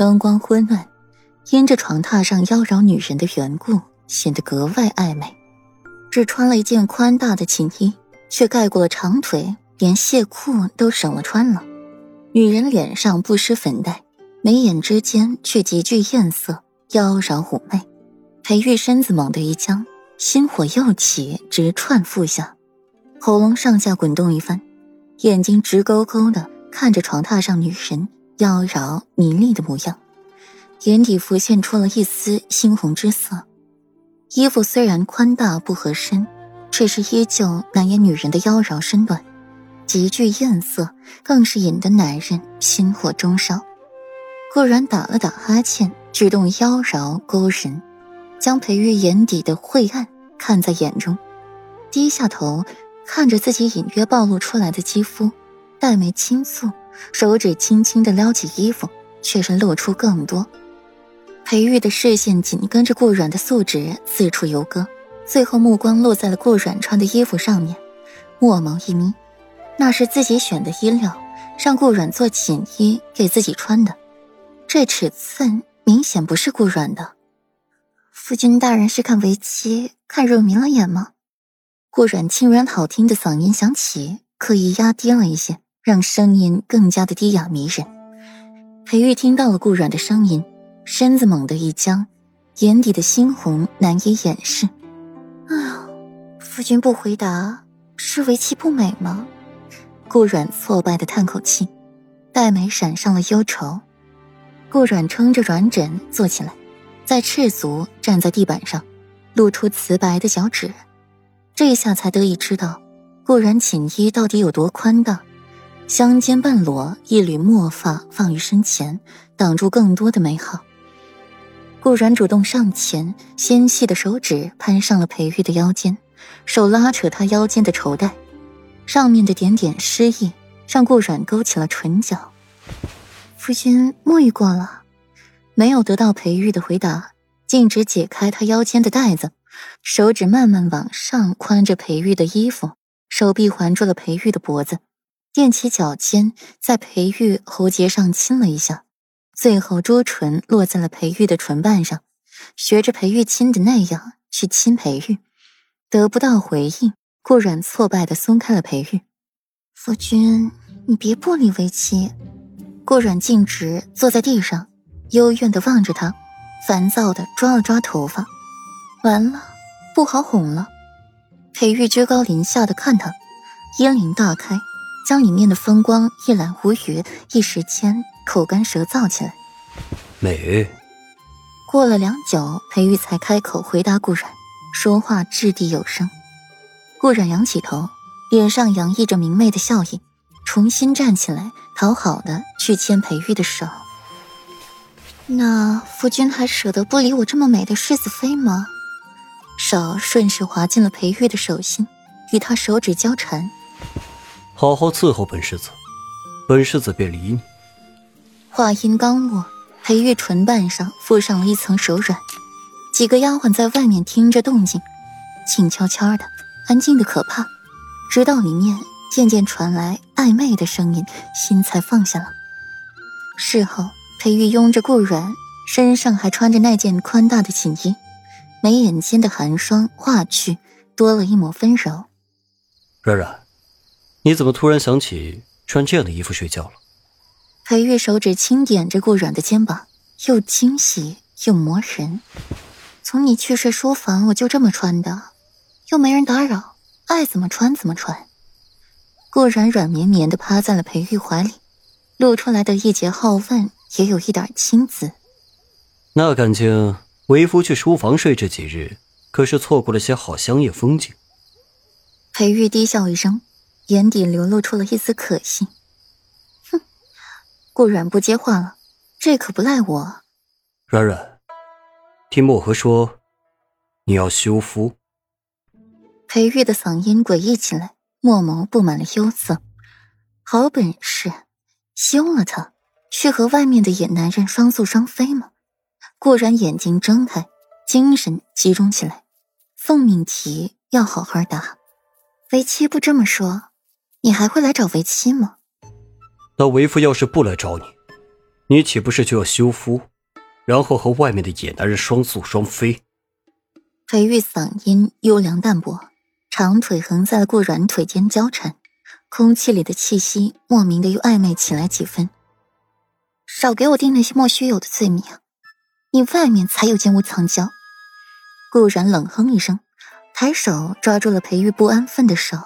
灯光昏暗，因着床榻上妖娆女人的缘故，显得格外暧昧。只穿了一件宽大的寝衣，却盖过了长腿，连亵裤都省了穿了。女人脸上不施粉黛，眉眼之间却极具艳色，妖娆妩媚。裴玉身子猛地一僵，心火又起，直窜腹下，喉咙上下滚动一番，眼睛直勾勾的看着床榻上女人妖娆迷丽的模样，眼底浮现出了一丝猩红之色。衣服虽然宽大不合身，却是依旧难掩女人的妖娆身段。极具艳色，更是引得男人心火中烧。顾然打了打哈欠，举动妖娆勾人，将裴玉眼底的晦暗看在眼中，低下头看着自己隐约暴露出来的肌肤，黛眉轻蹙，手指轻轻的撩起衣服，却是露出更多。裴玉的视线紧跟着顾软的素指四处游戈，最后目光落在了顾软穿的衣服上面，墨眸一眯。那是自己选的衣料，让顾软做锦衣给自己穿的，这尺寸明显不是顾软的。夫君大人是看为妻看入迷了眼吗？顾软轻软好听的嗓音响起，刻意压低了一些，让声音更加的低哑迷人。裴玉听到了顾软的声音，身子猛地一僵，眼底的猩红难以掩饰。啊，夫君不回答，是为妻不美吗？顾软挫败的叹口气，黛眉闪上了忧愁。顾软撑着软枕坐起来，再赤足站在地板上，露出瓷白的脚趾。这下才得以知道，顾软寝衣到底有多宽大。香肩半裸，一缕墨发放于身前，挡住更多的美好。顾软主动上前，纤细的手指攀上了裴玉的腰间，手拉扯他腰间的绸带。上面的点点诗意，让顾软勾起了唇角。夫君沐浴过了，没有得到裴玉的回答，径直解开他腰间的带子，手指慢慢往上宽着裴玉的衣服，手臂环住了裴玉的脖子，踮起脚尖在裴玉喉结上亲了一下，最后朱唇落在了裴玉的唇瓣上，学着裴玉亲的那样去亲裴玉，得不到回应。顾软挫败的松开了裴玉，夫君，你别不离为妻。顾软径直坐在地上，幽怨的望着他，烦躁的抓了抓头发。完了，不好哄了。裴玉居高临下的看他，烟灵大开，将里面的风光一览无余，一时间口干舌燥起来。美。过了良久，裴玉才开口回答顾软，说话掷地有声。顾然仰起头，脸上洋溢着明媚的笑意，重新站起来，讨好的去牵裴玉的手。那夫君还舍得不理我这么美的世子妃吗？手顺势滑进了裴玉的手心，与他手指交缠。好好伺候本世子，本世子便理你。话音刚落，裴玉唇瓣上附上了一层手软。几个丫鬟在外面听着动静，静悄悄的。安静的可怕，直到里面渐渐传来暧昧的声音，心才放下了。事后，裴玉拥着顾软，身上还穿着那件宽大的锦衣，眉眼间的寒霜化去，多了一抹温柔。软软，你怎么突然想起穿这样的衣服睡觉了？裴玉手指轻点着顾软的肩膀，又惊喜又磨人。从你去睡书房，我就这么穿的。又没人打扰，爱怎么穿怎么穿。顾然软绵绵的趴在了裴玉怀里，露出来的一截好问也有一点青紫。那感情，为夫去书房睡这几日，可是错过了些好乡野风景。裴玉低笑一声，眼底流露出了一丝可惜。哼，顾软不接话了，这可不赖我。软软，听墨荷说，你要休夫。裴玉的嗓音诡异起来，墨眸布满了忧色。好本事，休了他，去和外面的野男人双宿双飞吗？顾然眼睛睁开，精神集中起来。奉命题要好好答。为妻不这么说，你还会来找为妻吗？那为夫要是不来找你，你岂不是就要休夫，然后和外面的野男人双宿双飞？裴玉嗓音优良淡薄，长腿横在了顾软腿间交缠，空气里的气息莫名的又暧昧起来几分。少给我定那些莫须有的罪名，你外面才有奸污藏娇。顾然冷哼一声，抬手抓住了裴玉不安分的手。